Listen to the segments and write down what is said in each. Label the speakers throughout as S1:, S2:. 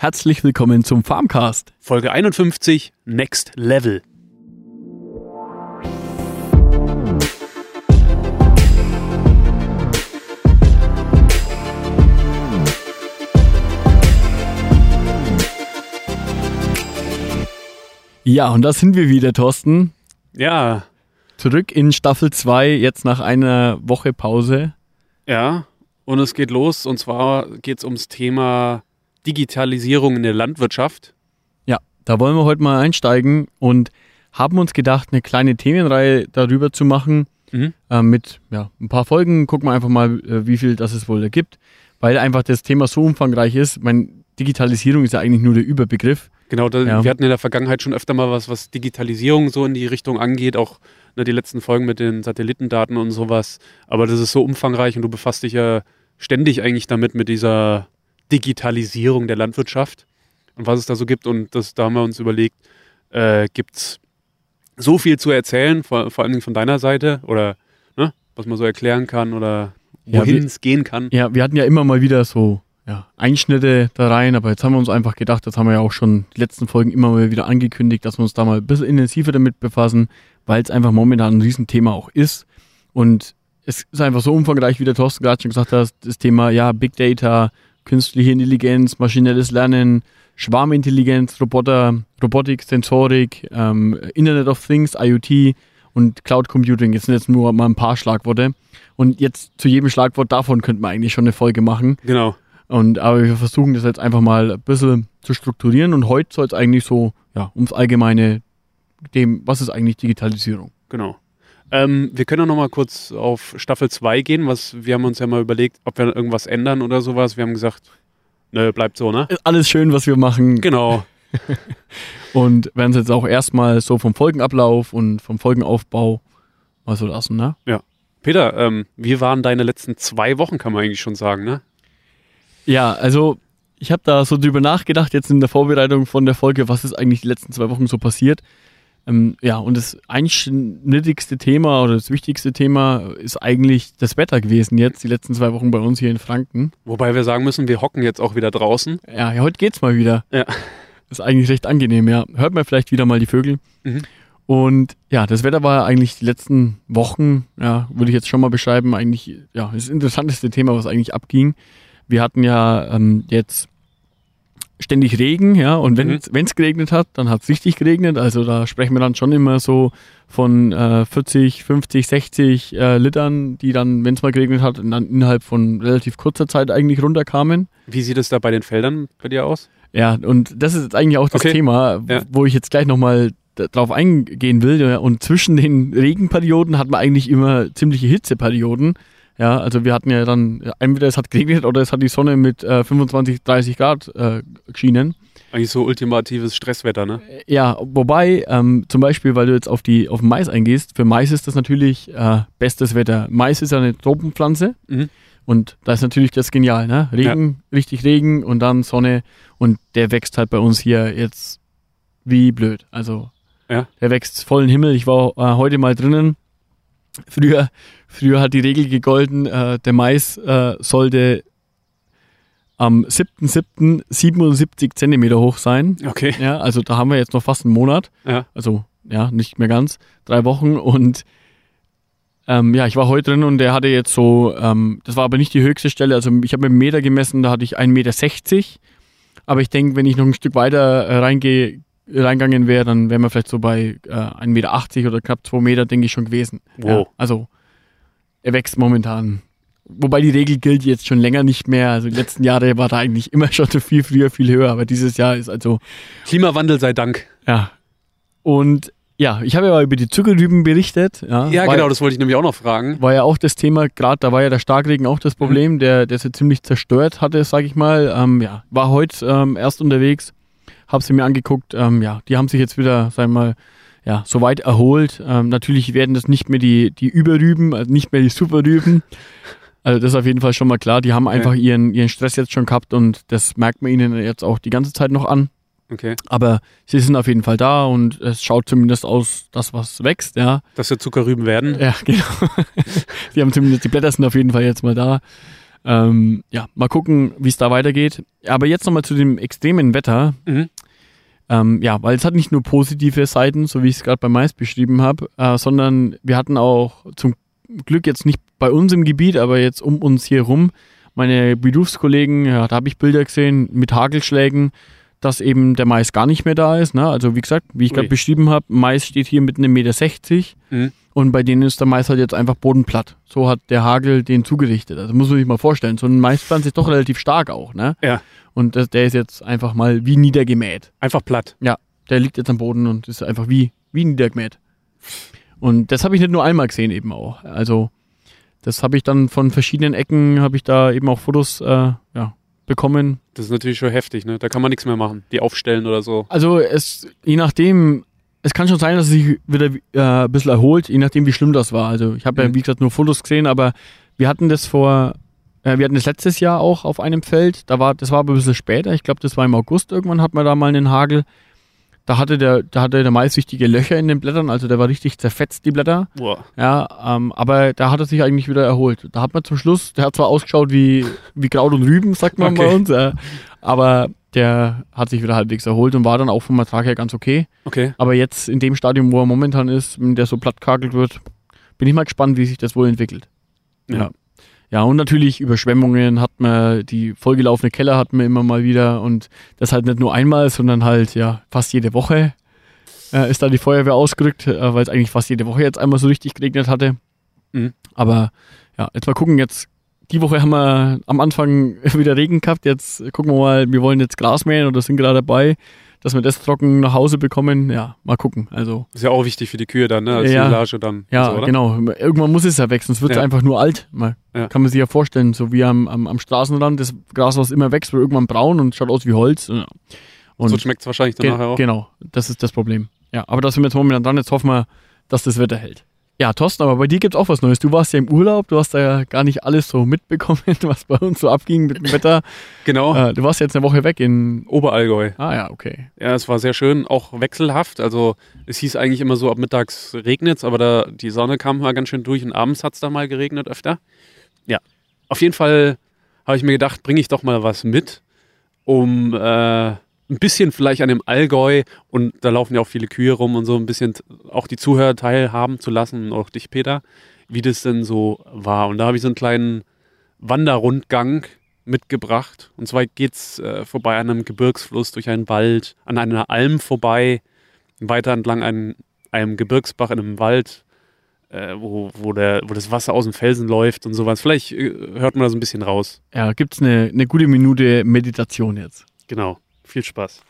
S1: Herzlich willkommen zum Farmcast.
S2: Folge 51, Next Level.
S1: Ja, und da sind wir wieder, Thorsten.
S2: Ja,
S1: Zurück in Staffel 2, jetzt nach einer Woche Pause.
S2: ja. Und es geht los. Und zwar geht es ums Thema Digitalisierung in der Landwirtschaft.
S1: Ja, da wollen wir heute mal einsteigen und haben uns gedacht, eine kleine Themenreihe darüber zu machen.
S2: Mhm.
S1: Äh, mit ja, ein paar Folgen. Gucken wir einfach mal, äh, wie viel das es wohl da gibt. Weil einfach das Thema so umfangreich ist. Mein, Digitalisierung ist ja eigentlich nur der Überbegriff.
S2: Genau, da,
S1: Ja.
S2: wir hatten in der Vergangenheit schon öfter mal was, was Digitalisierung so in die Richtung angeht, auch ne, die letzten Folgen mit den Satellitendaten und sowas. Aber das ist so umfangreich und du befasst dich ja ständig eigentlich damit, mit dieser Digitalisierung der Landwirtschaft und was es da so gibt. Und das, da haben wir uns überlegt, äh, gibt es so viel zu erzählen, vor, vor Dingen von deiner Seite oder ne, was man so erklären kann oder
S1: Ja,
S2: wohin
S1: wir-
S2: es gehen kann.
S1: Ja, wir hatten ja immer mal wieder so ja, Einschnitte da rein, aber jetzt haben wir uns einfach gedacht, das haben wir ja auch schon die letzten Folgen immer mal wieder angekündigt, dass wir uns da mal ein bisschen intensiver damit befassen, weil es einfach momentan ein Riesenthema auch ist. Und es ist einfach so umfangreich, wie der Thorsten gerade schon gesagt hat, das Thema ja Big Data, künstliche Intelligenz, maschinelles Lernen, Schwarmintelligenz, Roboter, Robotik, Sensorik, ähm, Internet of Things, IoT und Cloud Computing. Jetzt sind jetzt nur mal ein paar Schlagworte. Und jetzt zu jedem Schlagwort davon könnte man eigentlich schon eine Folge machen.
S2: Genau.
S1: Und aber wir versuchen das jetzt einfach mal ein bisschen zu strukturieren und heute soll es eigentlich so ja, ums Allgemeine dem, was ist eigentlich Digitalisierung?
S2: Genau. Ähm, wir können auch noch mal kurz auf Staffel 2 gehen. Was, wir haben uns ja mal überlegt, ob wir irgendwas ändern oder sowas. Wir haben gesagt, nö, bleibt so, ne?
S1: Ist alles schön, was wir machen
S2: Genau.
S1: und werden es jetzt auch erstmal so vom Folgenablauf und vom Folgenaufbau mal so lassen, ne?
S2: Peter, ähm, wie waren deine letzten zwei Wochen, kann man eigentlich schon sagen, ne?
S1: Ja, also ich habe da so drüber nachgedacht jetzt in der Vorbereitung von der Folge, was ist eigentlich die letzten zwei Wochen so passiert. Ähm, ja, und das einschnittigste Thema oder das wichtigste Thema ist eigentlich das Wetter gewesen jetzt, die letzten zwei Wochen bei uns hier in Franken.
S2: Wobei wir sagen müssen, wir hocken jetzt auch wieder draußen.
S1: Ja, ja heute geht's mal wieder.
S2: Ja.
S1: Ist eigentlich recht angenehm, ja. Hört man vielleicht wieder mal die Vögel.
S2: Mhm.
S1: Und ja, das Wetter war eigentlich die letzten Wochen, ja, würde ich jetzt schon mal beschreiben, eigentlich, ja, das interessanteste Thema, was eigentlich abging. Wir hatten ja ähm, jetzt ständig Regen, ja, und wenn
S2: Mhm.
S1: es geregnet hat, dann hat es richtig geregnet. Also da sprechen wir dann schon immer so von äh, 40, 50, 60 äh, Litern, die dann, wenn es mal geregnet hat, dann innerhalb von relativ kurzer Zeit eigentlich runterkamen.
S2: Wie sieht es da bei den Feldern bei dir aus?
S1: Ja, und das ist jetzt eigentlich auch das
S2: Okay.
S1: Thema,
S2: Ja.
S1: wo ich jetzt gleich nochmal drauf eingehen will. Und zwischen den Regenperioden hat man eigentlich immer ziemliche Hitzeperioden. Ja, also wir hatten ja dann, entweder es hat geregnet oder es hat die Sonne mit äh, 25, 30 Grad äh, geschienen.
S2: Eigentlich so ultimatives Stresswetter, ne?
S1: Ja, wobei, ähm, zum Beispiel, weil du jetzt auf die auf Mais eingehst, für Mais ist das natürlich äh, bestes Wetter. Mais ist ja eine Tropenpflanze
S2: Mhm.
S1: und da ist natürlich das genial, ne? Regen, richtig Regen und dann Sonne und der wächst halt bei uns hier jetzt wie blöd. Also
S2: Ja.
S1: der wächst vollen Himmel. Ich war äh, heute mal drinnen. Früher, früher hat die Regel gegolten, äh, der Mais äh, sollte am 7.7. Zentimeter hoch sein.
S2: Okay.
S1: Ja, also da haben wir jetzt noch fast einen Monat.
S2: Ja.
S1: Also, ja, nicht mehr ganz. Drei Wochen. Und ähm, ja, ich war heute drin und der hatte jetzt so, ähm, das war aber nicht die höchste Stelle. Also ich habe mit dem Meter gemessen, da hatte ich 1,60 Meter. Aber ich denke, wenn ich noch ein Stück weiter äh, reingehe, reingegangen wäre, dann wären wir vielleicht so bei äh, 1,80 Meter oder knapp 2 Meter, denke ich, schon gewesen. Ja,
S2: Wow.
S1: also er wächst momentan. Wobei die Regel gilt jetzt schon länger nicht mehr. Also die letzten Jahre war da eigentlich immer schon so viel früher, viel höher. Aber dieses Jahr ist also
S2: Klimawandel sei Dank.
S1: ja. Und ja, ich habe ja mal über die Zuckerrüben berichtet. Ja,
S2: Ja, genau, das wollte ich nämlich auch noch fragen.
S1: War ja auch das Thema, gerade da war ja der Starkregen auch das Problem, der, der sie ziemlich zerstört hatte, sag ich mal. Ähm, ja, war heute ähm, erst unterwegs, habe sie mir angeguckt. Ähm, ja, die haben sich jetzt wieder, sag ich mal, ja, soweit erholt. Ähm, natürlich werden das nicht mehr die, die Überrüben, also nicht mehr die Superrüben. Also das ist auf jeden Fall schon mal klar. Die haben einfach ihren, ihren Stress jetzt schon gehabt und das merkt man ihnen jetzt auch die ganze Zeit noch an.
S2: Okay.
S1: Aber sie sind auf jeden Fall da und es schaut zumindest aus, das was wächst, ja.
S2: Dass wir Zuckerrüben werden.
S1: Ja, genau. sie haben zumindest, die Blätter sind auf jeden Fall jetzt mal da. Ähm, ja, mal gucken, wie es da weitergeht. Aber jetzt nochmal zu dem extremen Wetter.
S2: Mhm.
S1: Ähm, ja, weil es hat nicht nur positive Seiten, so wie ich es gerade bei Mais beschrieben habe, äh, sondern wir hatten auch zum Glück jetzt nicht bei uns im Gebiet, aber jetzt um uns hier rum, meine Berufskollegen, ja, da habe ich Bilder gesehen mit Hagelschlägen, dass eben der Mais gar nicht mehr da ist. Ne? Also wie gesagt, wie ich gerade beschrieben habe, Mais steht hier mit einem Meter 60
S2: Mhm.
S1: Und bei denen ist der Mais halt jetzt einfach bodenplatt. So hat der Hagel den zugerichtet. Also muss man sich mal vorstellen. So ein Maispflanz ist doch relativ stark auch. Ne?
S2: Ja.
S1: Und das, der ist jetzt einfach mal wie niedergemäht.
S2: Einfach platt.
S1: Der liegt jetzt am Boden und ist einfach wie, wie niedergemäht. Und das habe ich nicht nur einmal gesehen eben auch. Also das habe ich dann von verschiedenen Ecken, habe ich da eben auch Fotos äh, ja, bekommen.
S2: Das ist natürlich schon heftig, ne? Da kann man nichts mehr machen. Die aufstellen oder so.
S1: Also es, je nachdem, es kann schon sein, dass es sich wieder äh, ein bisschen erholt, je nachdem, wie schlimm das war. Also ich habe ja,
S2: Mhm.
S1: wie gesagt, nur Fotos gesehen, aber wir hatten das vor, äh, wir hatten das letztes Jahr auch auf einem Feld. Da war, das war aber ein bisschen später. Ich glaube, das war im August irgendwann, hat man da mal einen Hagel. Da hatte der, da hatte der Mais richtige Löcher in den Blättern, also der war richtig zerfetzt, die Blätter.
S2: Boah.
S1: Ja, ähm, aber da hat er sich eigentlich wieder erholt. Da hat man zum Schluss, der hat zwar ausgeschaut wie, wie Kraut und Rüben, sagt man
S2: Okay.
S1: bei uns, äh, aber der hat sich wieder halbwegs erholt und war dann auch vom Ertrag her ganz okay.
S2: Okay.
S1: Aber jetzt in dem Stadium, wo er momentan ist, wenn der so plattkakelt wird, bin ich mal gespannt, wie sich das wohl entwickelt.
S2: Ja.
S1: Ja, und natürlich Überschwemmungen hat man, die vollgelaufene Keller hat man immer mal wieder und das halt nicht nur einmal, sondern halt ja fast jede Woche äh, ist da die Feuerwehr ausgerückt, äh, weil es eigentlich fast jede Woche jetzt einmal so richtig geregnet hatte.
S2: Mhm.
S1: Aber ja, jetzt mal gucken, jetzt die Woche haben wir am Anfang wieder Regen gehabt, jetzt gucken wir mal, wir wollen jetzt Gras mähen oder sind gerade dabei, dass wir das trocken nach Hause bekommen. Ja, mal gucken. Also
S2: Ist ja auch wichtig für die Kühe dann, ne? Als
S1: Ja.
S2: Silage dann.
S1: ja,
S2: so,
S1: genau. Irgendwann muss es ja wachsen, sonst wird es
S2: Ja.
S1: einfach nur alt. Mal,
S2: Ja.
S1: Kann man sich ja vorstellen, so wie am, am, am Straßenrand, das Gras, was immer wächst, wird irgendwann braun und schaut aus wie Holz. Und
S2: so schmeckt es wahrscheinlich dann
S1: ge
S2: nachher auch.
S1: genau, das ist das Problem. Ja, aber da sind wir jetzt momentan dran, jetzt hoffen wir, dass das Wetter hält. Ja, Thorsten, aber bei dir gibt es auch was Neues. Du warst ja im Urlaub, du hast da ja gar nicht alles so mitbekommen, was bei uns so abging mit dem Wetter.
S2: Genau.
S1: Äh, du warst jetzt eine Woche weg in.
S2: Oberallgäu.
S1: Ah ja, okay.
S2: Ja, es war sehr schön, auch wechselhaft. Also es hieß eigentlich immer so, ab mittags regnet aber da die Sonne kam mal ganz schön durch und abends hat es da mal geregnet öfter. Ja, auf jeden Fall habe ich mir gedacht, bringe ich doch mal was mit, um äh, ein bisschen vielleicht an dem Allgäu und da laufen ja auch viele Kühe rum und so ein bisschen auch die Zuhörer teilhaben zu lassen, und auch dich, Peter, wie das denn so war. Und da habe ich so einen kleinen Wanderrundgang mitgebracht. Und zwar geht's äh, vorbei an einem Gebirgsfluss durch einen Wald, an einer Alm vorbei, weiter entlang an einem Gebirgsbach in einem Wald, äh, wo, wo, der, wo das Wasser aus dem Felsen läuft und sowas. Vielleicht äh, hört man da so ein bisschen raus.
S1: Ja, gibt's eine, eine gute Minute Meditation jetzt.
S2: Genau. Viel Spaß.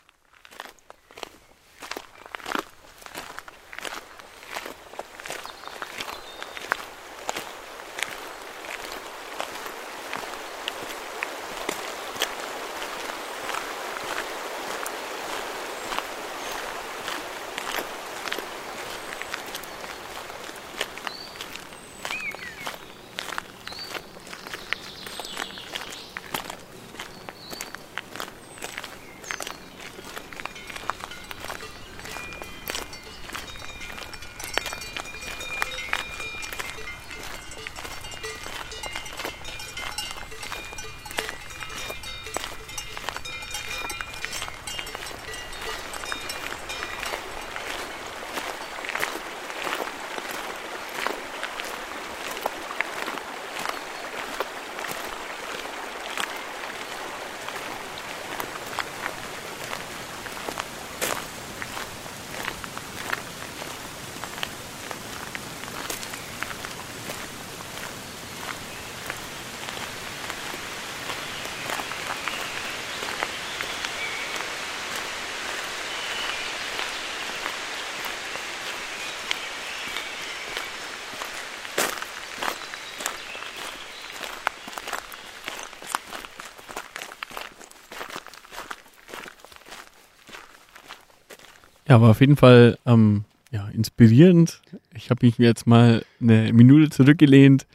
S1: Ja, war auf jeden Fall ähm, ja, inspirierend. Ich habe mich jetzt mal eine Minute zurückgelehnt,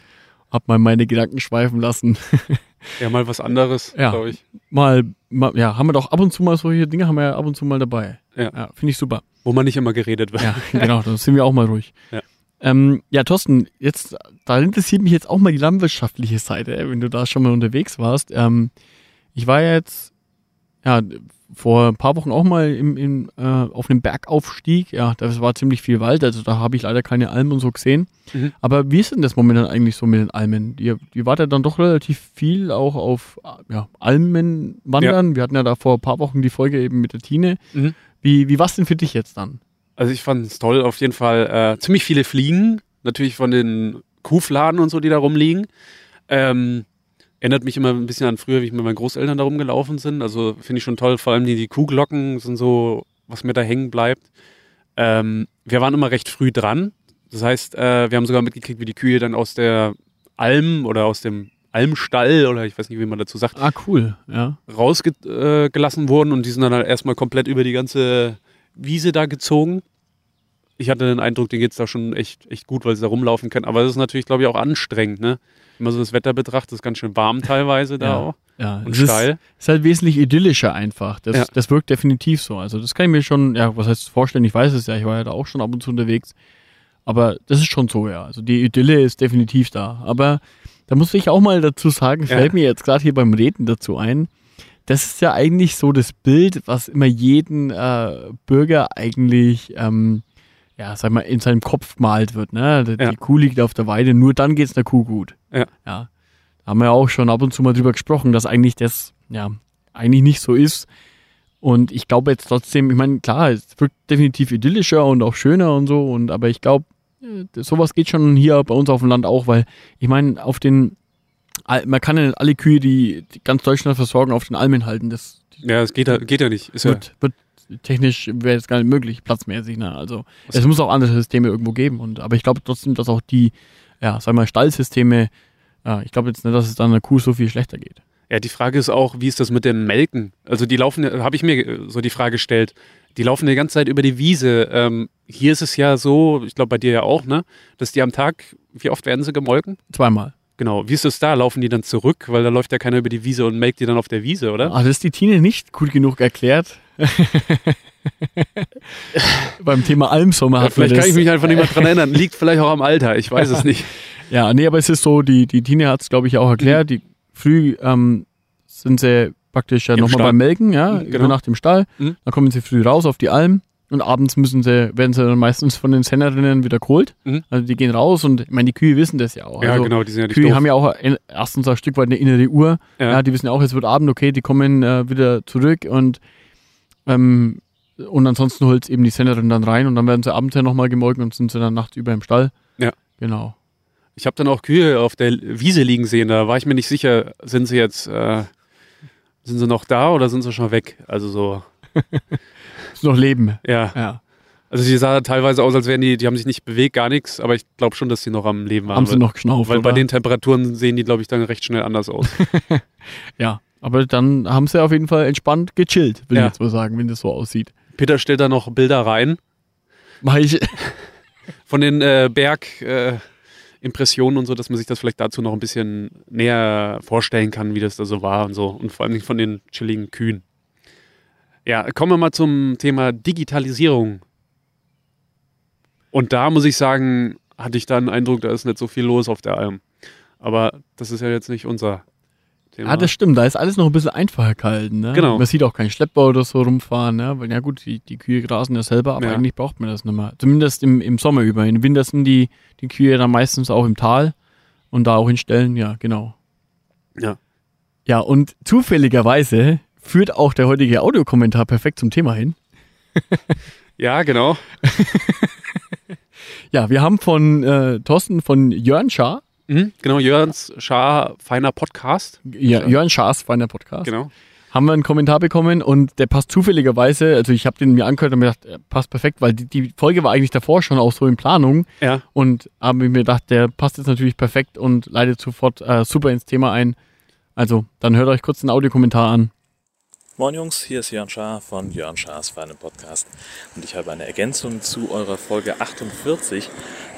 S1: habe mal meine Gedanken schweifen lassen.
S2: Ja, mal was anderes,
S1: Ja.
S2: glaube ich.
S1: mal, mal, ja, haben wir doch ab und zu mal solche Dinge, haben wir ja ab und zu mal dabei.
S2: Ja.
S1: ja Finde ich super.
S2: Wo man nicht immer geredet wird.
S1: Ja, genau, da sind wir auch mal ruhig.
S2: Ja.
S1: Ähm, ja, Thorsten, jetzt, da interessiert mich jetzt auch mal die landwirtschaftliche Seite, wenn du da schon mal unterwegs warst. Ähm, ich war jetzt, ja, vor ein paar Wochen auch mal im, im, äh, auf einem Bergaufstieg. Ja, das war ziemlich viel Wald, also da habe ich leider keine Almen und so gesehen.
S2: Mhm.
S1: Aber wie ist denn das momentan eigentlich so mit den Almen? Die, die war ja dann doch relativ viel auch auf ja, Almen wandern. Wir hatten ja da vor ein paar Wochen die Folge eben mit der Tine.
S2: Mhm.
S1: Wie, wie war es denn für dich jetzt dann?
S2: Also ich fand es toll, auf jeden Fall. Äh, ziemlich viele Fliegen, natürlich von den Kuhfladen und so, die da rumliegen. Ähm, erinnert mich immer ein bisschen an früher, wie ich mit meinen Großeltern da rumgelaufen sind. Also finde ich schon toll. Vor allem die, die Kuhglocken sind so, was mir da hängen bleibt. Ähm, wir waren immer recht früh dran. Das heißt, äh, wir haben sogar mitgekriegt, wie die Kühe dann aus der Alm oder aus dem Almstall oder ich weiß nicht, wie man dazu sagt,
S1: Ah, cool, ja.
S2: rausgelassen wurden und die sind dann halt erstmal komplett über die ganze Wiese da gezogen. Ich hatte den Eindruck, denen geht's da schon echt, echt gut, weil sie da rumlaufen können. Aber das ist natürlich, glaube ich, auch anstrengend, ne? Wenn man so das Wetter betrachtet, ist ganz schön warm teilweise da
S1: Ja.
S2: auch.
S1: Ja,
S2: Und
S1: es ist,
S2: steil.
S1: ist halt wesentlich idyllischer einfach. Das,
S2: Ja.
S1: das wirkt definitiv so. Also das kann ich mir schon, ja, was heißt vorstellen, ich weiß es ja, ich war ja da auch schon ab und zu unterwegs. Aber das ist schon so, ja. Also die Idylle ist definitiv da. Aber da muss ich auch mal dazu sagen,
S2: Ja.
S1: fällt mir jetzt gerade hier beim Reden dazu ein, das ist ja eigentlich so das Bild, was immer jeden äh, Bürger eigentlich, ähm, ja, sag mal, in seinem Kopf gemalt wird. Ne? Die,
S2: Ja.
S1: Kuh liegt auf der Weide, nur dann geht's der Kuh gut.
S2: Ja.
S1: ja. Da haben wir ja auch schon ab und zu mal drüber gesprochen, dass eigentlich das, ja, eigentlich nicht so ist. Und ich glaube jetzt trotzdem, ich meine, klar, es wird definitiv idyllischer und auch schöner und so, und aber ich glaube, äh, sowas geht schon hier bei uns auf dem Land auch, weil ich meine, auf den, man kann ja nicht alle Kühe, die, die ganz Deutschland versorgen, auf den Almen halten. Das
S2: Ja, das geht, ja- geht ja nicht. Ist ja,
S1: wird, wird technisch wäre das gar nicht möglich, platzmäßig. Ne? Also es muss auch andere Systeme irgendwo geben. Und aber ich glaube trotzdem, dass auch die, ja, sag mal, Stallsysteme, ja, ich glaube jetzt nicht, dass es dann einer Kuh so viel schlechter geht.
S2: ja, die Frage ist auch, wie ist das mit den Melken? Also die laufen, habe ich mir äh, so die Frage gestellt. Die laufen die ganze Zeit über die Wiese. Ähm, hier ist es ja so, ich glaube bei dir ja auch, ne, dass die am Tag, wie oft werden sie gemolken?
S1: Zweimal.
S2: Genau. Wie ist es da? Laufen die dann zurück? Weil da läuft ja keiner über die Wiese und melkt die dann auf der Wiese, oder?
S1: Ah, das ist die Tine nicht gut genug erklärt. Beim Thema Almsommer
S2: Ja,
S1: hat
S2: vielleicht kann ich mich einfach nicht mehr dran erinnern. Liegt vielleicht auch am Alter, ich weiß es nicht.
S1: Ja, nee, aber es ist so, die, die Tine hat es, glaube ich, auch erklärt. Die früh ähm, sind sie praktisch ja nochmal beim Melken, ja,
S2: Mhm,
S1: über
S2: genau.
S1: Nacht im Stall.
S2: Mhm.
S1: Dann kommen sie früh raus auf die Alm und abends müssen sie, werden sie dann meistens von den Sennerinnen wieder geholt.
S2: Mhm.
S1: Also die gehen raus und ich meine, die Kühe wissen das ja auch.
S2: Ja,
S1: also,
S2: genau, die sind ja nicht
S1: Kühe
S2: doof.
S1: haben ja auch erstens ein Stück weit eine innere Uhr.
S2: Ja.
S1: Ja. die wissen ja auch, es wird Abend, okay, die kommen äh, wieder zurück und ähm, und ansonsten holt eben die Sennerin dann rein und dann werden sie abends ja nochmal gemolken und sind sie dann nachts über im Stall.
S2: Ja.
S1: Genau.
S2: Ich habe dann auch Kühe auf der Wiese liegen sehen, da war ich mir nicht sicher, sind sie jetzt, äh, sind sie noch da oder sind sie schon weg? Also so,
S1: Ist noch Leben.
S2: ja.
S1: Ja.
S2: Also die sah teilweise aus, als wären die, die haben sich nicht bewegt, gar nichts, aber ich glaube schon, dass sie noch am Leben waren.
S1: Haben sie noch geschnauft.
S2: weil bei
S1: oder?
S2: den Temperaturen sehen die, glaube ich, dann recht schnell anders aus.
S1: ja. Aber dann haben sie auf jeden Fall entspannt gechillt, will
S2: Ja.
S1: ich jetzt mal sagen, wenn das so aussieht.
S2: Peter stellt da noch Bilder rein
S1: Mach ich.
S2: von den äh, Bergimpressionen äh, und so, dass man sich das vielleicht dazu noch ein bisschen näher vorstellen kann, wie das da so war und so. Und vor allem von den chilligen Kühen. Ja, kommen wir mal zum Thema Digitalisierung. Und da muss ich sagen, hatte ich da einen Eindruck, da ist nicht so viel los auf der Alm. Aber das ist ja jetzt nicht unser Thema.
S1: Ja, das stimmt. Da ist alles noch ein bisschen einfacher gehalten. Ne?
S2: Genau.
S1: Man sieht auch keinen Schleppbau oder so rumfahren. Ne? Weil ja gut, die, die Kühe grasen ja selber, aber
S2: Ja.
S1: eigentlich braucht man das nicht mehr. Zumindest im, im Sommer über. Im Winter sind die, die Kühe dann meistens auch im Tal und da auch in Ställen. Ja, genau.
S2: Ja.
S1: Ja, und zufälligerweise führt auch der heutige Audiokommentar perfekt zum Thema hin.
S2: ja, genau.
S1: Ja, wir haben von äh, Thorsten von Jörn Schaar,
S2: Mhm, genau, Jörns Schaar, feiner Podcast.
S1: ja, Jörn Schaas feiner Podcast,
S2: Genau.
S1: haben wir einen Kommentar bekommen und der passt zufälligerweise, also ich habe den mir angehört und mir gedacht, er passt perfekt, weil die, die Folge war eigentlich davor schon auch so in Planung
S2: Ja.
S1: und habe mir gedacht, der passt jetzt natürlich perfekt und leitet sofort äh, super ins Thema ein. Also, dann hört euch kurz den Audiokommentar an.
S3: Moin Jungs, hier ist Jörn Schaar von Jörn Schaas Feinen Podcast und ich habe eine Ergänzung zu eurer Folge 48.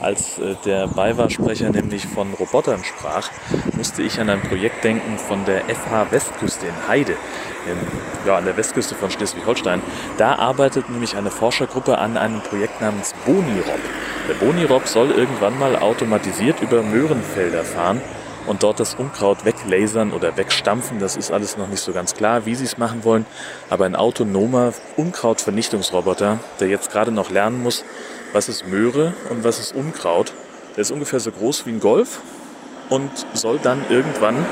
S3: Als äh, der Beiwahrsprecher nämlich von Robotern sprach, musste ich an ein Projekt denken von der FH Westküste in Heide, in, ja, an der Westküste von Schleswig-Holstein. Da arbeitet nämlich eine Forschergruppe an einem Projekt namens Bonirob. Der Bonirob soll irgendwann mal automatisiert über Möhrenfelder fahren und dort das Unkraut weglasern oder wegstampfen. Das ist alles noch nicht so ganz klar, wie sie es machen wollen. Aber ein autonomer Unkrautvernichtungsroboter, der jetzt gerade noch lernen muss, was ist Möhre und was ist Unkraut, der ist ungefähr so groß wie ein Golf und soll dann irgendwann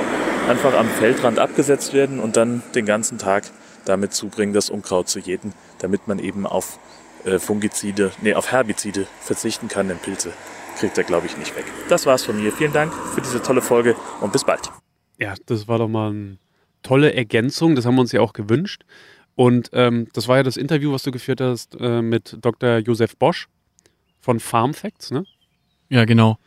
S3: einfach am Feldrand abgesetzt werden und dann den ganzen Tag damit zubringen, das Unkraut zu jäten, damit man eben auf äh, Fungizide, nee, auf Herbizide verzichten kann, denn Pilze kriegt er, glaube ich, nicht weg. Das war's von mir. Vielen Dank für diese tolle Folge und bis bald.
S2: Ja, das war doch mal eine tolle Ergänzung. Das haben wir uns ja auch gewünscht. Und ähm, das war ja das Interview, was du geführt hast äh, mit Dr. Josef Bosch von Farm Facts, ne?
S1: Ja, genau.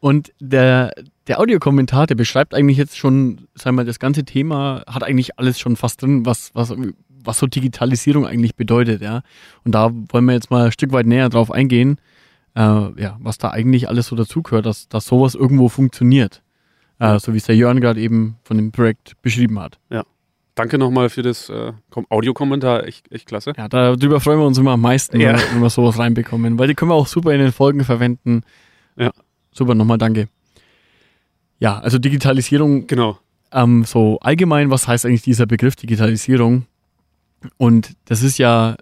S1: Und der, der Audiokommentar, der beschreibt eigentlich jetzt schon, sagen wir, das ganze Thema hat eigentlich alles schon fast drin, was, was, was so Digitalisierung eigentlich bedeutet, ja. Und da wollen wir jetzt mal ein Stück weit näher drauf eingehen äh, ja, was da eigentlich alles so dazugehört, dass, dass sowas irgendwo funktioniert. Äh, so wie es der Jörn gerade eben von dem Projekt beschrieben hat.
S2: Ja. Danke nochmal für das äh, Audiokommentar, echt, echt klasse.
S1: Ja, darüber freuen wir uns immer am meisten, ja. wenn, wir sowas reinbekommen, weil die können wir auch super in den Folgen verwenden. Ja. Super, nochmal danke. Ja, also Digitalisierung.
S2: Genau.
S1: Ähm, so allgemein, was heißt eigentlich dieser Begriff Digitalisierung? Und das ist ja,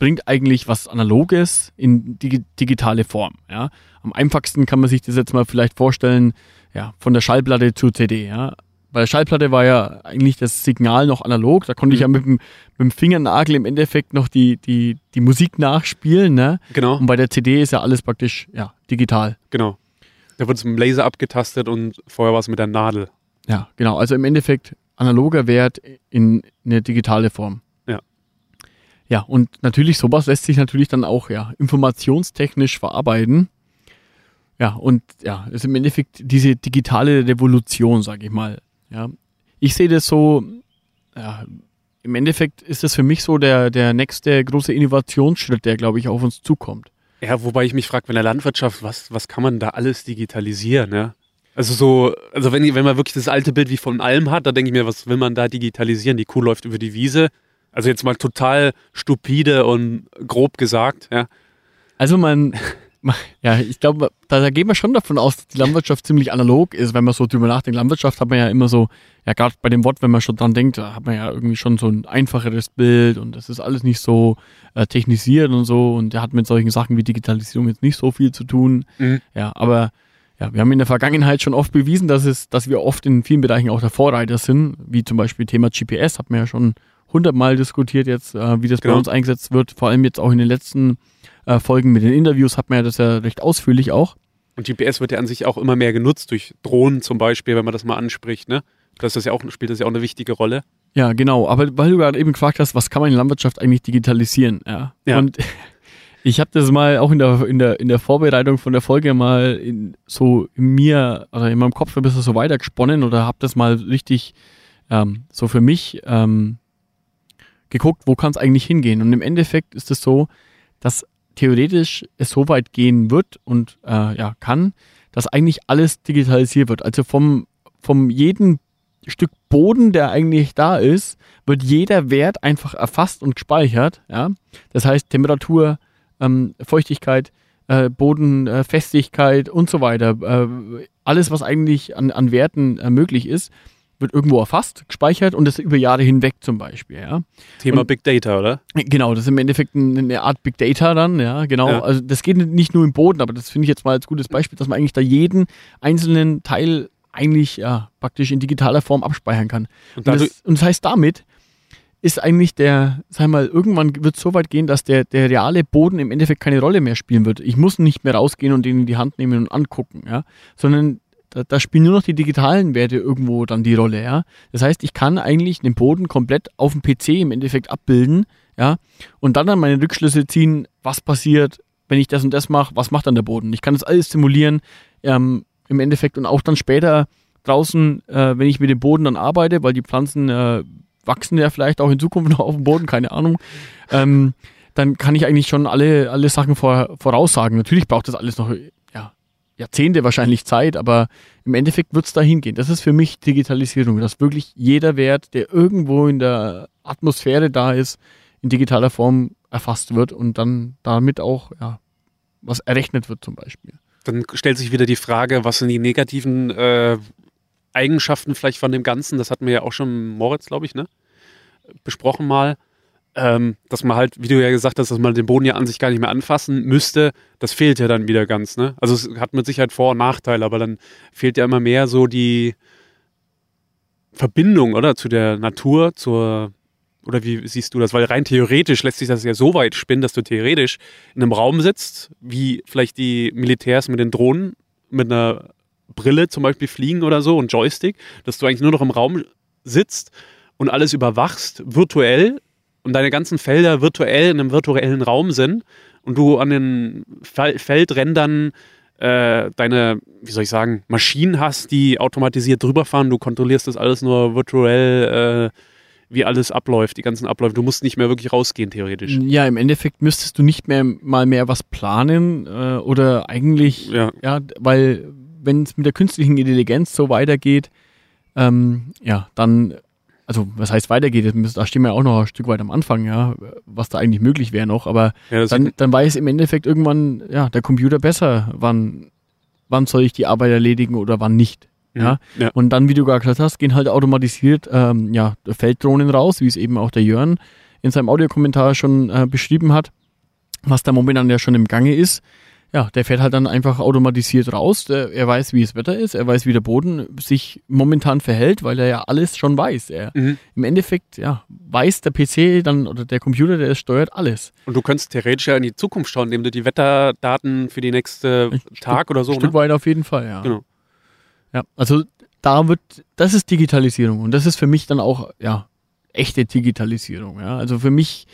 S1: bringt eigentlich was Analoges in die digitale Form. Ja? Am einfachsten kann man sich das jetzt mal vielleicht vorstellen, ja, von der Schallplatte zur CD. Ja? Bei der Schallplatte war ja eigentlich das Signal noch analog, da konnte mhm. ich ja mhm. mit dem, mit dem Fingernagel im Endeffekt noch die, die, die Musik nachspielen. Ne?
S2: Genau.
S1: Und bei der CD ist ja alles praktisch ja, digital.
S2: Genau. Da wird es mit dem Laser abgetastet und vorher war es mit der Nadel.
S1: Ja, genau. Also im Endeffekt analoger Wert in eine digitale Form. Ja, und natürlich, sowas lässt sich natürlich dann auch ja informationstechnisch verarbeiten. Ja, und ja, ist im Endeffekt diese digitale Revolution, sage ich mal. Ja, ich sehe das so, ja, im Endeffekt ist das für mich so der, der nächste große Innovationsschritt, der, glaube ich, auf uns zukommt.
S2: Ja, wobei ich mich frage, wenn der Landwirtschaft, was, was kann man da alles digitalisieren, ja? Also so, also wenn, wenn man wirklich das alte Bild wie von Alm hat, da denke ich mir, was will man da digitalisieren? Die Kuh läuft über die Wiese, also jetzt mal total stupide und grob gesagt, ja.
S1: Also man, ja, ich glaube, da, da gehen wir schon davon aus, dass die Landwirtschaft ziemlich analog ist, wenn man so drüber nachdenkt. Landwirtschaft hat man ja immer so, ja, gerade bei dem Wort, wenn man schon dran denkt, da hat man ja irgendwie schon so ein einfacheres Bild und das ist alles nicht so äh, technisiert und so und der hat mit solchen Sachen wie Digitalisierung jetzt nicht so viel zu tun. Mhm. Ja, aber ja, wir haben in der Vergangenheit schon oft bewiesen, dass es, dass wir oft in vielen Bereichen auch der Vorreiter sind, wie zum Beispiel Thema GPS, hat man ja schon hundertmal diskutiert jetzt, äh, wie das genau. bei uns eingesetzt wird. Vor allem jetzt auch in den letzten äh, Folgen mit den Interviews hat man ja das ja recht ausführlich auch.
S2: Und GPS wird ja an sich auch immer mehr genutzt durch Drohnen zum Beispiel, wenn man das mal anspricht, ne? Das ist ja auch, spielt das ja auch eine wichtige Rolle.
S1: Ja, genau. Aber weil du gerade eben gefragt hast, was kann man in der Landwirtschaft eigentlich digitalisieren? Ja. ja. Und ich habe das mal auch in der, in der, in der Vorbereitung von der Folge mal in, so in mir oder in meinem Kopf ein bisschen so weitergesponnen oder habe das mal richtig ähm, so für mich ähm, geguckt, wo kann es eigentlich hingehen. Und im Endeffekt ist es so, dass theoretisch es so weit gehen wird und äh, ja kann, dass eigentlich alles digitalisiert wird. Also vom, vom jeden Stück Boden, der eigentlich da ist, wird jeder Wert einfach erfasst und gespeichert. Ja? Das heißt Temperatur, ähm, Feuchtigkeit, äh, Bodenfestigkeit äh, und so weiter. Äh, alles, was eigentlich an, an Werten äh, möglich ist, wird irgendwo erfasst, gespeichert und das über Jahre hinweg zum Beispiel. Ja.
S2: Thema
S1: und,
S2: Big Data, oder?
S1: Genau, das ist im Endeffekt eine Art Big Data dann, ja, genau. Ja. Also das geht nicht nur im Boden, aber das finde ich jetzt mal als gutes Beispiel, dass man eigentlich da jeden einzelnen Teil eigentlich ja, praktisch in digitaler Form abspeichern kann. Und, und, das, und das heißt damit, ist eigentlich der, sag mal, irgendwann wird es so weit gehen, dass der, der reale Boden im Endeffekt keine Rolle mehr spielen wird. Ich muss nicht mehr rausgehen und den in die Hand nehmen und angucken, ja, sondern da, da spielen nur noch die digitalen Werte irgendwo dann die Rolle, ja. Das heißt, ich kann eigentlich den Boden komplett auf dem PC im Endeffekt abbilden, ja, und dann dann meine Rückschlüsse ziehen, was passiert, wenn ich das und das mache, was macht dann der Boden. Ich kann das alles simulieren, ähm, im Endeffekt und auch dann später draußen, äh, wenn ich mit dem Boden dann arbeite, weil die Pflanzen äh, wachsen ja vielleicht auch in Zukunft noch auf dem Boden, keine Ahnung. Ähm, dann kann ich eigentlich schon alle, alle Sachen vor, voraussagen. Natürlich braucht das alles noch Jahrzehnte wahrscheinlich Zeit, aber im Endeffekt wird es dahin gehen. Das ist für mich Digitalisierung, dass wirklich jeder Wert, der irgendwo in der Atmosphäre da ist, in digitaler Form erfasst wird und dann damit auch ja, was errechnet wird zum Beispiel.
S2: Dann stellt sich wieder die Frage, was sind die negativen äh, Eigenschaften vielleicht von dem Ganzen? Das hatten wir ja auch schon Moritz, glaube ich, ne? besprochen mal. Ähm, dass man halt, wie du ja gesagt hast, dass man den Boden ja an sich gar nicht mehr anfassen müsste, das fehlt ja dann wieder ganz, ne? Also es hat mit Sicherheit Vor- und Nachteile, aber dann fehlt ja immer mehr so die Verbindung, oder? Zu der Natur, zur, oder wie siehst du das? Weil rein theoretisch lässt sich das ja so weit spinnen, dass du theoretisch in einem Raum sitzt, wie vielleicht die Militärs mit den Drohnen, mit einer Brille zum Beispiel fliegen oder so und Joystick, dass du eigentlich nur noch im Raum sitzt und alles überwachst, virtuell und deine ganzen Felder virtuell in einem virtuellen Raum sind und du an den Feldrändern äh, deine, wie soll ich sagen, Maschinen hast, die automatisiert drüber fahren, du kontrollierst das alles nur virtuell, äh, wie alles abläuft, die ganzen Abläufe. Du musst nicht mehr wirklich rausgehen, theoretisch.
S1: Ja, im Endeffekt müsstest du nicht mehr mal mehr was planen äh, oder eigentlich,
S2: Ja.
S1: ja, weil wenn es mit der künstlichen Intelligenz so weitergeht, ähm, ja, dann, also was heißt weitergeht, da stehen wir ja auch noch ein Stück weit am Anfang, ja, was da eigentlich möglich wäre noch, aber
S2: Ja,
S1: dann, dann weiß im Endeffekt irgendwann, ja, der Computer besser, wann, wann soll ich die Arbeit erledigen oder wann nicht. Ja,
S2: ja.
S1: und dann, wie du gerade gesagt hast, gehen halt automatisiert ähm, ja, Felddrohnen raus, wie es eben auch der Jörn in seinem Audiokommentar schon äh, beschrieben hat, was da momentan ja schon im Gange ist. Ja, der fährt halt dann einfach automatisiert raus. Der, er weiß, wie das Wetter ist, er weiß, wie der Boden sich momentan verhält, weil er ja alles schon weiß. Er,
S2: Mhm.
S1: Im Endeffekt, ja, weiß der PC dann oder der Computer, der es steuert alles.
S2: Und du könntest theoretisch ja in die Zukunft schauen, indem du die Wetterdaten für die nächste
S1: Ein
S2: Tag oder so,
S1: Ein Stück
S2: ne?
S1: weit auf jeden Fall, ja.
S2: Genau.
S1: Ja, also da wird, das ist Digitalisierung und das ist für mich dann auch, ja, echte Digitalisierung, ja. Also für mich,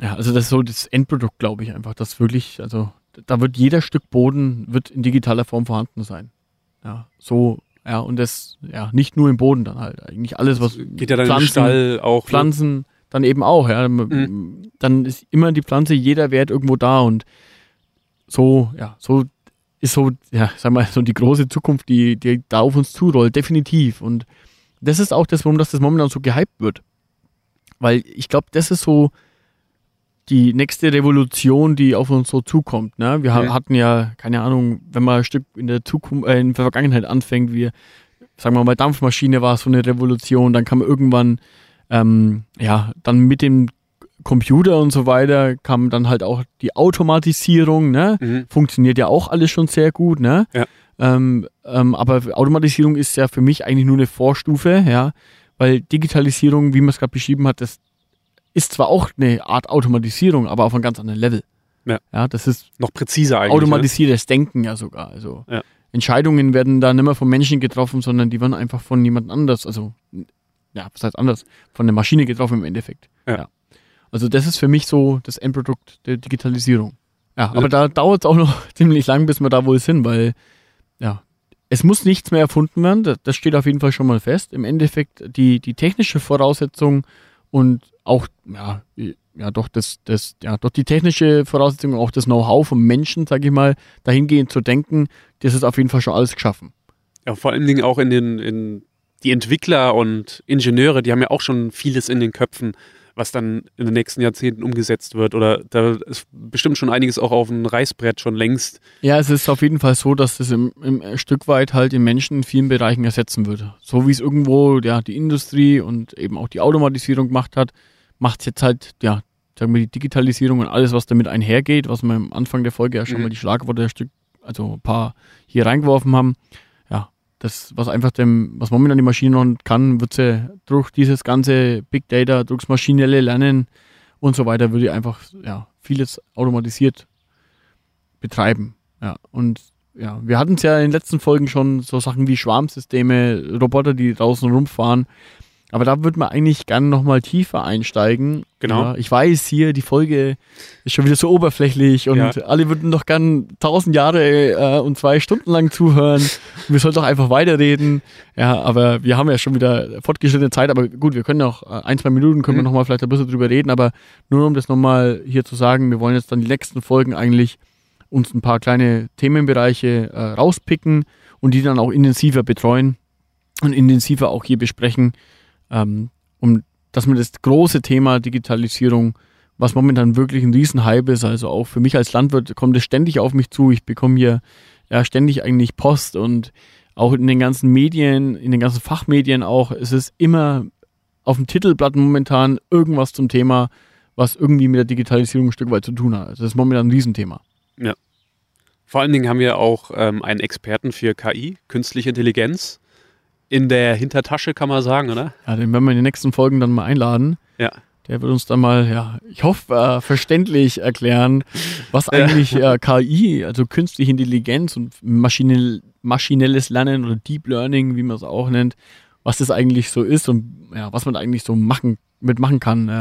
S1: ja, also das ist so das Endprodukt, glaube ich einfach, das wirklich, also da wird jeder Stück Boden wird in digitaler Form vorhanden sein. Ja, so, ja, und das, ja, nicht nur im Boden dann halt, eigentlich alles, was
S2: Geht ja dann im Stall auch. ne?
S1: Pflanzen dann eben auch, ja.
S2: Mhm.
S1: Dann ist immer die Pflanze, jeder Wert irgendwo da und so, ja, so ist so, ja, sag mal, so die große Zukunft, die, die da auf uns zurollt, definitiv. Und das ist auch das, warum das, das momentan so gehypt wird. Weil ich glaube, das ist so die nächste Revolution, die auf uns so zukommt. Ne? Wir
S2: Mhm.
S1: hatten ja, keine Ahnung, wenn man ein Stück in der Zukunft, äh, in der Vergangenheit anfängt, wie, sagen wir mal, Dampfmaschine war so eine Revolution, dann kam irgendwann, ähm, ja, dann mit dem Computer und so weiter kam dann halt auch die Automatisierung, ne?
S2: Mhm.
S1: Funktioniert ja auch alles schon sehr gut, ne?
S2: Ja.
S1: Ähm, ähm, aber Automatisierung ist ja für mich eigentlich nur eine Vorstufe, ja, weil Digitalisierung, wie man es gerade beschrieben hat, das ist zwar auch eine Art Automatisierung, aber auf einem ganz anderen Level.
S2: Ja.
S1: ja das ist
S2: Noch präziser eigentlich. ne?
S1: automatisiertes Denken ja sogar. Also
S2: Ja.
S1: Entscheidungen werden da nicht mehr von Menschen getroffen, sondern die werden einfach von jemand anders, also ja, was heißt anders, von der Maschine getroffen im Endeffekt.
S2: Ja.
S1: Also das ist für mich so das Endprodukt der Digitalisierung. Ja, aber
S2: Ja.
S1: da dauert es auch noch ziemlich lang, bis wir da wohl sind, weil ja, es muss nichts mehr erfunden werden, das, das steht auf jeden Fall schon mal fest. Im Endeffekt die, die technische Voraussetzung und auch, ja, ja, doch das, das, ja, doch die technische Voraussetzung, auch das Know-how vom Menschen, sage ich mal, dahingehend zu denken, das ist auf jeden Fall schon alles geschaffen.
S2: Ja, vor allen Dingen auch in den, in die Entwickler und Ingenieure, die haben ja auch schon vieles in den Köpfen, was dann in den nächsten Jahrzehnten umgesetzt wird. Oder da ist bestimmt schon einiges auch auf dem Reißbrett schon längst.
S1: Ja, es ist auf jeden Fall so, dass das im, im ein Stück weit halt den Menschen in vielen Bereichen ersetzen würde. So wie es irgendwo ja die Industrie und eben auch die Automatisierung gemacht hat, macht es jetzt halt ja sagen wir die Digitalisierung und alles, was damit einhergeht, was wir am Anfang der Folge ja schon
S2: Mhm.
S1: mal die Schlagworte ein Stück, also ein paar hier reingeworfen haben. Das was einfach dem, was momentan die Maschine noch kann, wird sie durch dieses ganze Big Data, durchs maschinelle Lernen und so weiter, würde einfach ja vieles automatisiert betreiben. Ja, und ja, wir hatten es ja in den letzten Folgen schon so Sachen wie Schwarmsysteme, Roboter, die draußen rumfahren. Aber da würde man eigentlich gerne nochmal tiefer einsteigen.
S2: Genau.
S1: Ja, ich weiß hier, die Folge ist schon wieder so oberflächlich und
S2: Ja.
S1: alle würden doch gern tausend Jahre äh, und zwei Stunden lang zuhören. Wir sollten doch einfach weiterreden. Ja, aber wir haben ja schon wieder fortgeschrittene Zeit. Aber gut, wir können auch äh, ein, zwei Minuten können wir
S2: Mhm.
S1: nochmal vielleicht ein bisschen drüber reden. Aber nur um das nochmal hier zu sagen, wir wollen jetzt dann die nächsten Folgen eigentlich uns ein paar kleine Themenbereiche äh, rauspicken und die dann auch intensiver betreuen und intensiver auch hier besprechen, ähm, um dass wir das große Thema Digitalisierung, was momentan wirklich ein Riesenhype ist, also auch für mich als Landwirt kommt es ständig auf mich zu. Ich bekomme hier ja ständig eigentlich Post und auch in den ganzen Medien, in den ganzen Fachmedien auch, es ist immer auf dem Titelblatt momentan irgendwas zum Thema, was irgendwie mit der Digitalisierung ein Stück weit zu tun hat. Also das ist momentan ein Riesenthema.
S2: Vor allen Dingen haben wir auch ähm, einen Experten für KI, künstliche Intelligenz, in der Hintertasche, kann man sagen, oder?
S1: Ja, den werden wir in den nächsten Folgen dann mal einladen.
S2: Ja.
S1: Der wird uns dann mal, ja, ich hoffe, äh, verständlich erklären, was
S2: Ja.
S1: eigentlich äh, KI, also künstliche Intelligenz und maschinell, maschinelles Lernen oder Deep Learning, wie man es auch nennt, was das eigentlich so ist und ja, was man eigentlich so machen, mitmachen kann. Äh,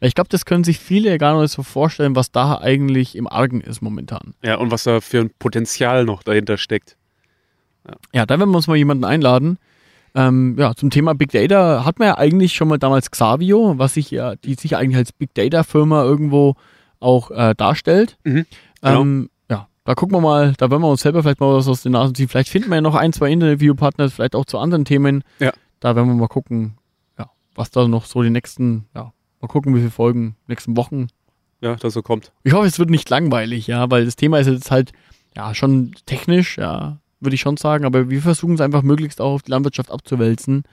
S1: weil ich glaube, das können sich viele gar nicht so vorstellen, was da eigentlich im Argen ist momentan.
S2: Ja, und was da für ein Potenzial noch dahinter steckt.
S1: Ja, da werden wir uns mal jemanden einladen. Ähm, ja, zum Thema Big Data hat man ja eigentlich schon mal damals Xavio, was sich ja, die sich eigentlich als Big Data Firma irgendwo auch äh, darstellt.
S2: Mhm, genau.
S1: ähm, ja, da gucken wir mal, da werden wir uns selber vielleicht mal was aus den Nasen ziehen. Vielleicht finden wir ja noch ein, zwei Interviewpartner, vielleicht auch zu anderen Themen.
S2: Ja.
S1: Da werden wir mal gucken, ja, was da noch so die nächsten, ja, mal gucken, wie viele Folgen, nächsten Wochen.
S2: Ja, das so kommt.
S1: Ich hoffe, es wird nicht langweilig, ja, weil das Thema ist jetzt halt, ja, schon technisch, ja, würde ich schon sagen, aber wir versuchen es einfach möglichst auch auf die Landwirtschaft abzuwälzen.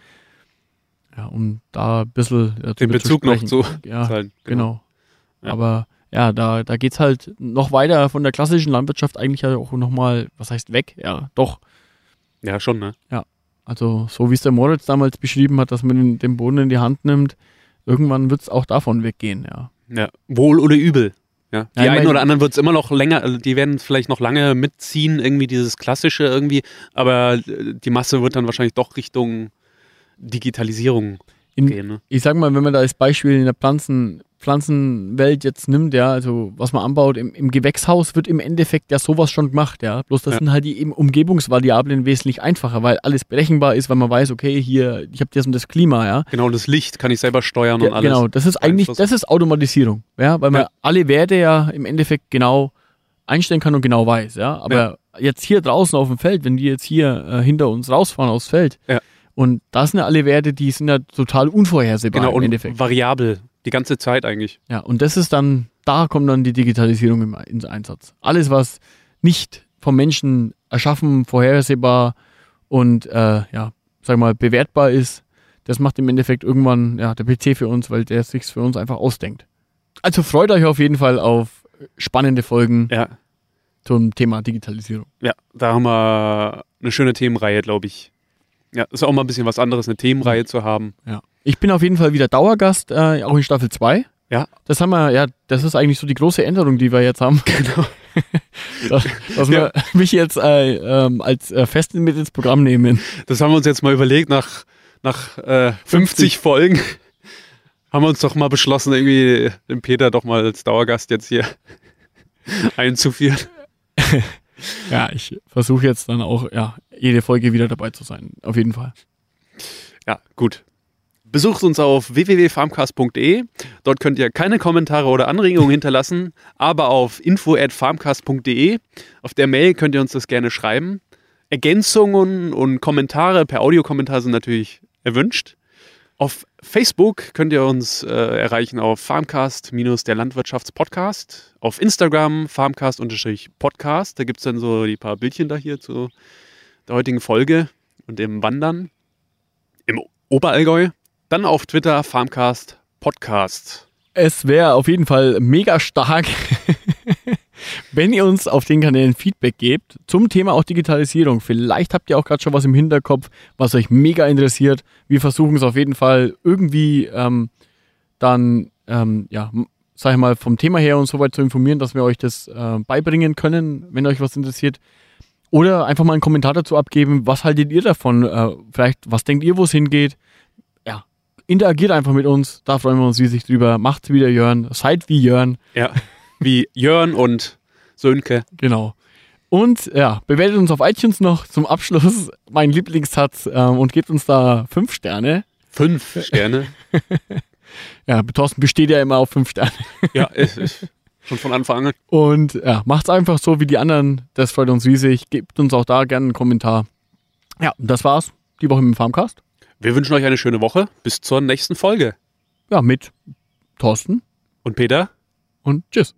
S1: Ja, um da ein bisschen ja,
S2: Den Bezug noch zu
S1: Ja,
S2: sein.
S1: genau.
S2: Ja.
S1: Aber ja, da, da geht's halt noch weiter von der klassischen Landwirtschaft eigentlich ja auch nochmal, was heißt weg? Ja, doch.
S2: Ja, schon, ne?
S1: Also so wie es der Moritz damals beschrieben hat, dass man den, den Boden in die Hand nimmt, irgendwann wird's auch davon weggehen, ja.
S2: Ja, wohl oder übel. Ja, die
S1: Ja,
S2: einen oder anderen wird es immer noch länger, also die werden vielleicht noch lange mitziehen, irgendwie dieses Klassische irgendwie, aber äh, die Masse wird dann wahrscheinlich doch Richtung Digitalisierung
S1: In,
S2: gehen. Ne?
S1: ich sag mal, wenn man da als Beispiel in der Pflanzen, Pflanzenwelt jetzt nimmt, ja, also was man anbaut, im, im Gewächshaus wird im Endeffekt ja sowas schon gemacht, ja. Bloß das
S2: Ja.
S1: sind halt die eben Umgebungsvariablen wesentlich einfacher, weil alles berechenbar ist, weil man weiß, okay, hier, ich habe das und das Klima, ja.
S2: Genau, das Licht kann ich selber steuern und
S1: Ja,
S2: alles.
S1: Genau, das ist eigentlich, das ist Automatisierung, ja, weil man
S2: Ja.
S1: alle Werte ja im Endeffekt genau einstellen kann und genau weiß, ja. Aber jetzt hier draußen auf dem Feld, wenn die jetzt hier äh, hinter uns rausfahren aufs Feld
S2: Ja.
S1: und da sind ja alle Werte, die sind ja total unvorhersehbar
S2: genau,
S1: im
S2: und
S1: Endeffekt.
S2: variabel, die ganze Zeit eigentlich.
S1: Ja, und das ist dann, da kommt dann die Digitalisierung im, ins Einsatz. Alles, was nicht vom Menschen erschaffen, vorhersehbar und äh, ja, sag mal, bewertbar ist, das macht im Endeffekt irgendwann ja, der PC für uns, weil der sich's für uns einfach ausdenkt. Also freut euch auf jeden Fall auf spannende Folgen
S2: Ja,
S1: zum Thema Digitalisierung.
S2: ja, da haben wir eine schöne Themenreihe, glaube ich. Ja, ist auch mal ein bisschen was anderes, eine Themenreihe zu haben.
S1: Ja. Ich bin auf jeden Fall wieder Dauergast, äh, auch in Staffel 2.
S2: Ja.
S1: Das haben wir, ja, das ist eigentlich so die große Änderung, die wir jetzt haben.
S2: Genau.
S1: dass, dass wir mich jetzt äh, ähm, als äh, festen mit ins Programm nehmen.
S2: Das haben wir uns jetzt mal überlegt, nach, nach äh, 50,
S1: 50
S2: Folgen haben wir uns doch mal beschlossen, irgendwie den Peter doch mal als Dauergast jetzt hier einzuführen.
S1: Ja, ich versuche jetzt dann auch, ja, jede Folge wieder dabei zu sein. Auf jeden Fall.
S2: Ja, gut. Besucht uns auf www.farmcast.de. Dort könnt ihr keine Kommentare oder Anregungen hinterlassen, aber auf info@farmcast.de. Auf der Mail könnt ihr uns das gerne schreiben. Ergänzungen und Kommentare per Audiokommentar sind natürlich erwünscht. Auf Facebook könnt ihr uns äh, erreichen auf Farmcast der Landwirtschaftspodcast. Auf Instagram Farmcast-Podcast. Da gibt es dann so die paar Bildchen da hier zu der heutigen Folge und dem Wandern im Oberallgäu. Dann auf Twitter Farmcast Podcast.
S1: Es wäre auf jeden Fall mega stark, wenn ihr uns auf den Kanälen Feedback gebt zum Thema auch Digitalisierung. Vielleicht habt ihr auch gerade schon was im Hinterkopf, was euch mega interessiert. Wir versuchen es auf jeden Fall irgendwie ähm, dann, ähm, ja, sag ich mal, vom Thema her und so weit zu informieren, dass wir euch das äh, beibringen können, wenn euch was interessiert. Oder einfach mal einen Kommentar dazu abgeben, was haltet ihr davon? Äh, vielleicht, was denkt ihr, wo es hingeht? Interagiert einfach mit uns. Da freuen wir uns riesig drüber. Macht's wieder Jörn. Seid wie Jörn.
S2: Ja, wie Jörn und Sönke.
S1: Genau. Und ja, bewertet uns auf iTunes noch zum Abschluss mein Lieblingssatz ähm, und gebt uns da fünf Sterne.
S2: Fünf Sterne.
S1: Ja, Thorsten besteht ja immer auf fünf Sterne.
S2: ja, ist, ist schon von Anfang an.
S1: Und ja, macht's einfach so wie die anderen. Das freut uns riesig. Gebt uns auch da gerne einen Kommentar. Ja, das war's. Die Woche mit dem Farmcast.
S2: Wir wünschen euch eine schöne Woche. Bis zur nächsten Folge.
S1: Ja, mit Thorsten
S2: Und Peter?
S1: und tschüss.